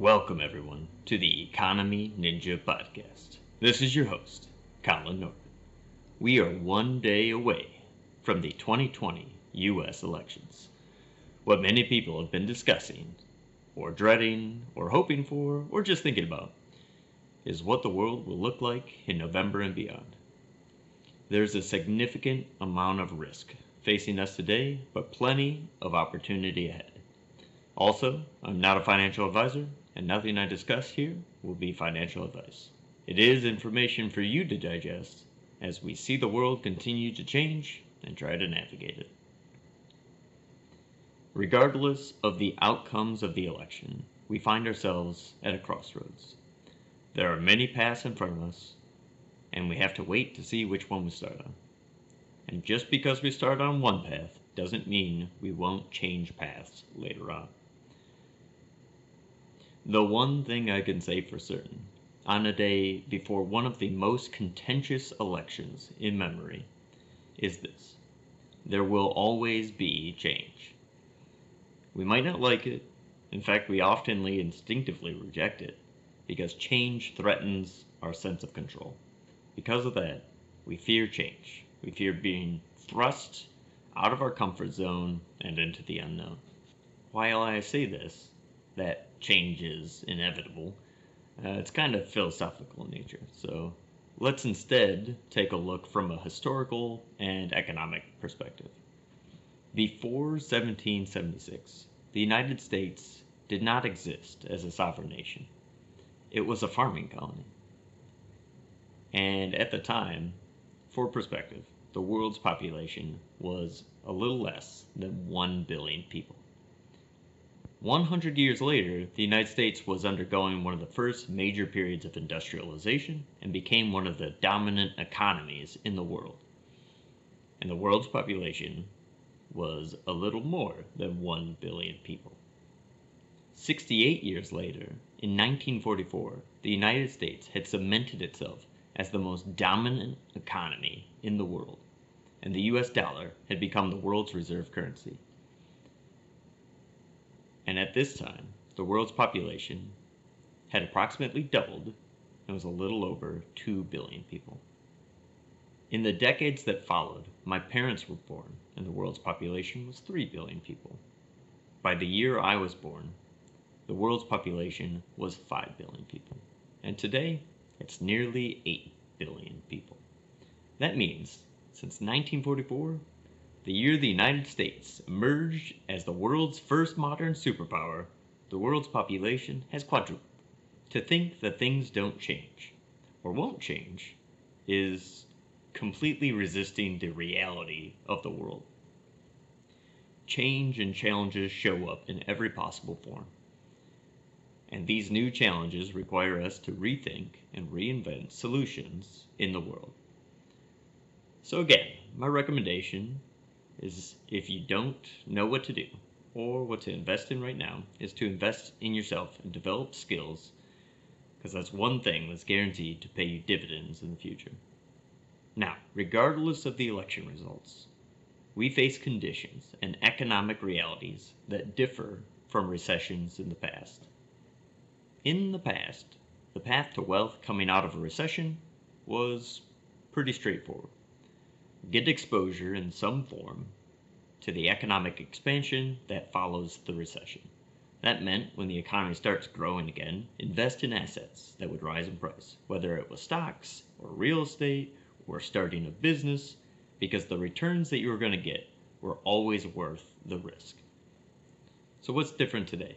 Welcome, everyone, to the Economy Ninja Podcast. This is your host, Colin Norton. We are one day away from the 2020 U.S. elections. What many people have been discussing, or dreading, or hoping for, or just thinking about, is what the world will look like in November and beyond. There's a significant amount of risk facing us today, but plenty of opportunity ahead. Also, I'm not a financial advisor, and nothing I discuss here will be financial advice. It is information for you to digest as we see the world continue to change and try to navigate it. Regardless of the outcomes of the election, we find ourselves at a crossroads. There are many paths in front of us, and we have to wait to see which one we start on. And just because we start on one path doesn't mean we won't change paths later on. The one thing I can say for certain, on a day before one of the most contentious elections in memory, is this there will always be change. We might not like it, in fact, we oftenly instinctively reject it, because change threatens our sense of control. Because of that, we fear change. We fear being thrust out of our comfort zone and into the unknown. While I say this, that change is inevitable, uh, it's kind of philosophical in nature. So let's instead take a look from a historical and economic perspective. Before 1776, the United States did not exist as a sovereign nation. It was a farming colony. And at the time, for perspective, the world's population was a little less than 1 billion people. 100 years later, the United States was undergoing one of the first major periods of industrialization and became one of the dominant economies in the world. And the world's population was a little more than 1 billion people. 68 years later, in 1944, the United States had cemented itself as the most dominant economy in the world, and the US dollar had become the world's reserve currency and at this time, the world's population had approximately doubled and was a little over 2 billion people. In the decades that followed, my parents were born, and the world's population was 3 billion people. By the year I was born, the world's population was 5 billion people, and today it's nearly 8 billion people. That means, since 1944, the year the United States emerged as the world's first modern superpower, the world's population has quadrupled. To think that things don't change, or won't change, is completely resisting the reality of the world. Change and challenges show up in every possible form. And these new challenges require us to rethink and reinvent solutions in the world. So, again, my recommendation is if you don't know what to do or what to invest in right now, is to invest in yourself and develop skills because that's one thing that's guaranteed to pay you dividends in the future. Now, regardless of the election results, we face conditions and economic realities that differ from recessions in the past. In the past, the path to wealth coming out of a recession was pretty straightforward get exposure in some form to the economic expansion that follows the recession. That meant when the economy starts growing again, invest in assets that would rise in price, whether it was stocks or real estate or starting a business, because the returns that you were going to get were always worth the risk. So, what's different today?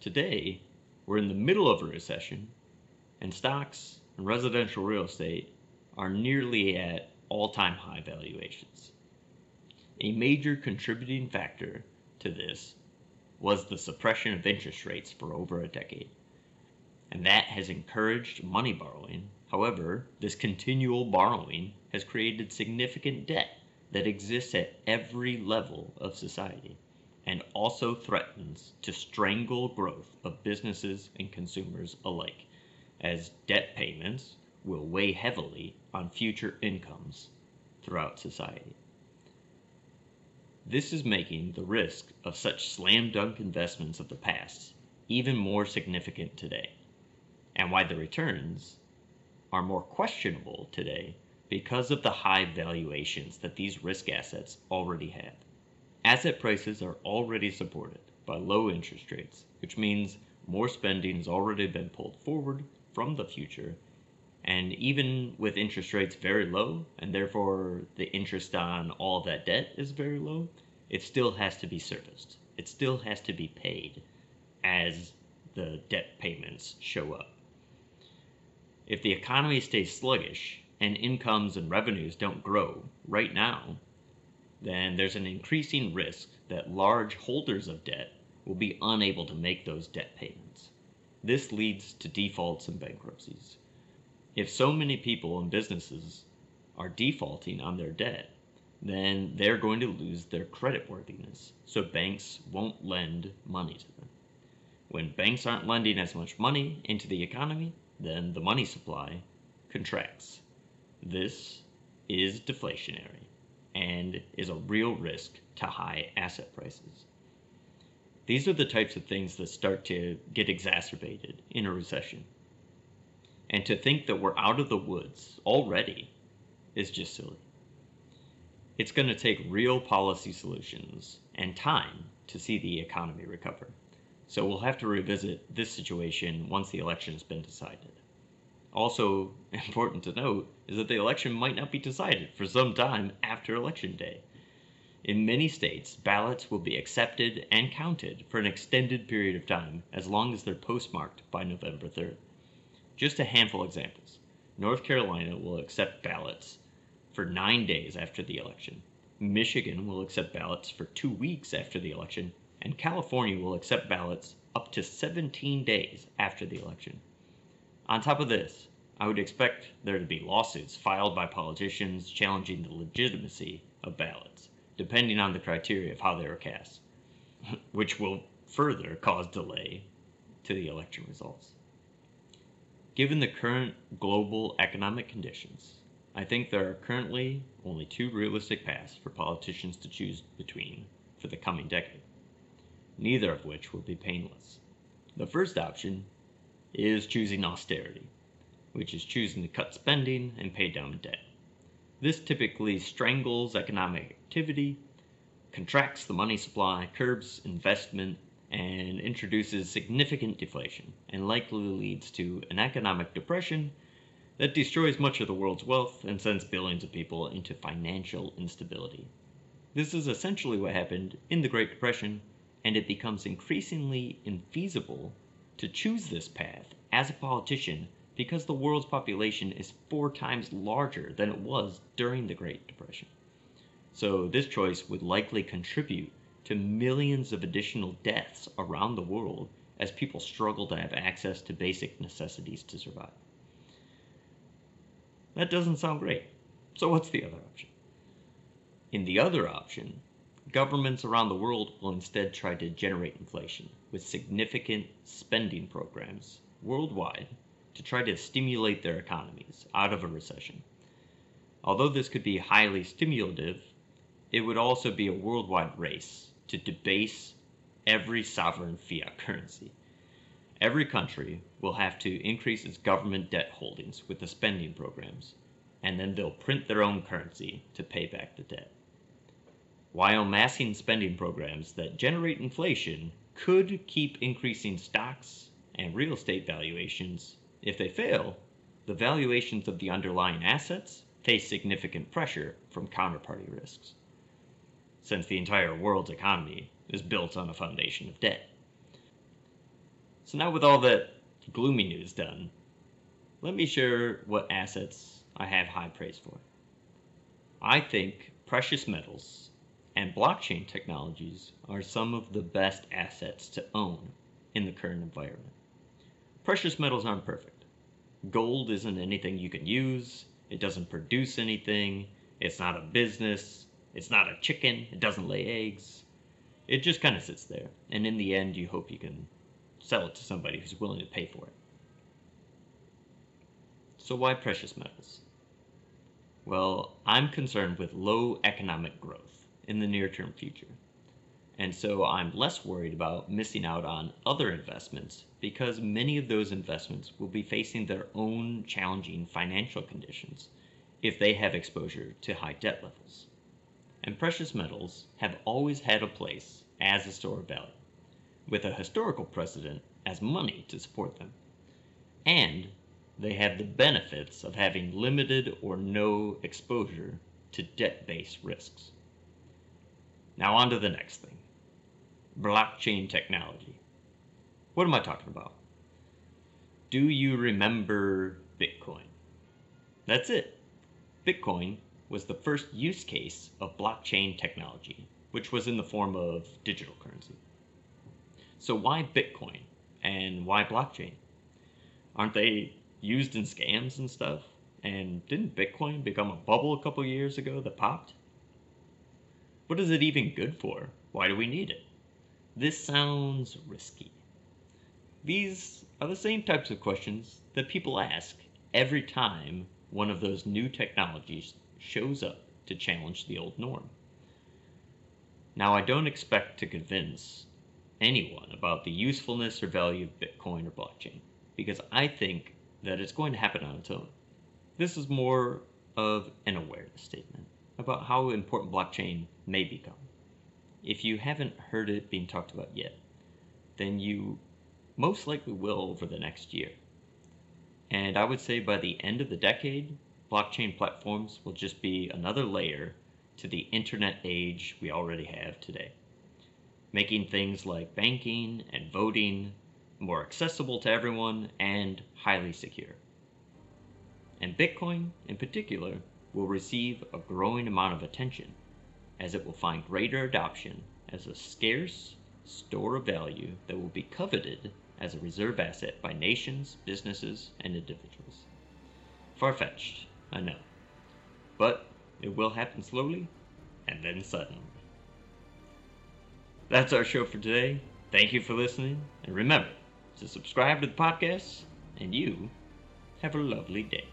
Today, we're in the middle of a recession, and stocks and residential real estate are nearly at all time high valuations. A major contributing factor to this was the suppression of interest rates for over a decade, and that has encouraged money borrowing. However, this continual borrowing has created significant debt that exists at every level of society and also threatens to strangle growth of businesses and consumers alike, as debt payments will weigh heavily on future incomes throughout society. This is making the risk of such slam dunk investments of the past even more significant today, and why the returns are more questionable today because of the high valuations that these risk assets already have. Asset prices are already supported by low interest rates, which means more spending has already been pulled forward from the future. And even with interest rates very low, and therefore the interest on all that debt is very low, it still has to be serviced. It still has to be paid as the debt payments show up. If the economy stays sluggish and incomes and revenues don't grow right now, then there's an increasing risk that large holders of debt will be unable to make those debt payments. This leads to defaults and bankruptcies. If so many people and businesses are defaulting on their debt, then they're going to lose their creditworthiness. so banks won't lend money to them. When banks aren't lending as much money into the economy, then the money supply contracts. This is deflationary and is a real risk to high asset prices. These are the types of things that start to get exacerbated in a recession. And to think that we're out of the woods already is just silly. It's going to take real policy solutions and time to see the economy recover. So we'll have to revisit this situation once the election has been decided. Also, important to note is that the election might not be decided for some time after Election Day. In many states, ballots will be accepted and counted for an extended period of time as long as they're postmarked by November 3rd. Just a handful of examples. North Carolina will accept ballots for nine days after the election. Michigan will accept ballots for two weeks after the election, and California will accept ballots up to 17 days after the election. On top of this, I would expect there to be lawsuits filed by politicians challenging the legitimacy of ballots, depending on the criteria of how they were cast, which will further cause delay to the election results. Given the current global economic conditions, I think there are currently only two realistic paths for politicians to choose between for the coming decade neither of which will be painless. The first option is choosing austerity, which is choosing to cut spending and pay down debt. This typically strangles economic activity, contracts the money supply, curbs investment, and introduces significant deflation, and likely leads to an economic depression that destroys much of the world's wealth and sends billions of people into financial instability. This is essentially what happened in the Great Depression and it becomes increasingly infeasible to choose this path as a politician because the world's population is four times larger than it was during the Great Depression. So, this choice would likely contribute to millions of additional deaths around the world as people struggle to have access to basic necessities to survive. That doesn't sound great. So, what's the other option? In the other option, Governments around the world will instead try to generate inflation with significant spending programs worldwide to try to stimulate their economies out of a recession. Although this could be highly stimulative, it would also be a worldwide race to debase every sovereign fiat currency. Every country will have to increase its government debt holdings with the spending programs, and then they'll print their own currency to pay back the debt while massing spending programs that generate inflation could keep increasing stocks and real estate valuations. If they fail, the valuations of the underlying assets face significant pressure from counterparty risks, since the entire world's economy is built on a foundation of debt. So, now with all that gloomy news done, let me share what assets I have high praise for. I think precious metals and blockchain technologies are some of the best assets to own in the current environment. Precious metals aren't perfect. Gold isn't anything you can use, it doesn't produce anything, it's not a business, it's not a chicken, it doesn't lay eggs. It just kind of sits there, and in the end, you hope you can sell it to somebody who's willing to pay for it. So, why precious metals? Well, I'm concerned with low economic growth in the near term future. And so I'm less worried about missing out on other investments because many of those investments will be facing their own challenging financial conditions if they have exposure to high debt levels. And precious metals have always had a place as a store of value, with a historical precedent as money to support them. And they have the benefits of having limited or no exposure to debt based risks. Now, on to the next thing blockchain technology. What am I talking about? Do you remember Bitcoin? That's it. Bitcoin was the first use case of blockchain technology, which was in the form of digital currency. So, why Bitcoin and why blockchain? Aren't they used in scams and stuff? And didn't Bitcoin become a bubble a couple years ago that popped? What is it even good for? Why do we need it? This sounds risky. These are the same types of questions that people ask every time one of those new technologies shows up to challenge the old norm. Now, I don't expect to convince anyone about the usefulness or value of Bitcoin or blockchain because I think that it's going to happen on its own. This is more of an awareness statement about how important blockchain may become if you haven't heard it being talked about yet, then you most likely will over the next year. And I would say by the end of the decade, blockchain platforms will just be another layer to the internet age we already have today, making things like banking and voting more accessible to everyone and highly secure. And Bitcoin, in particular, will receive a growing amount of attention as it will find greater adoption as a scarce store of value that will be coveted as a reserve asset by nations, businesses, and individuals. Far fetched, I know. But it will happen slowly and then suddenly. That's our show for today. Thank you for listening, and remember to subscribe to the podcast, and you have a lovely day.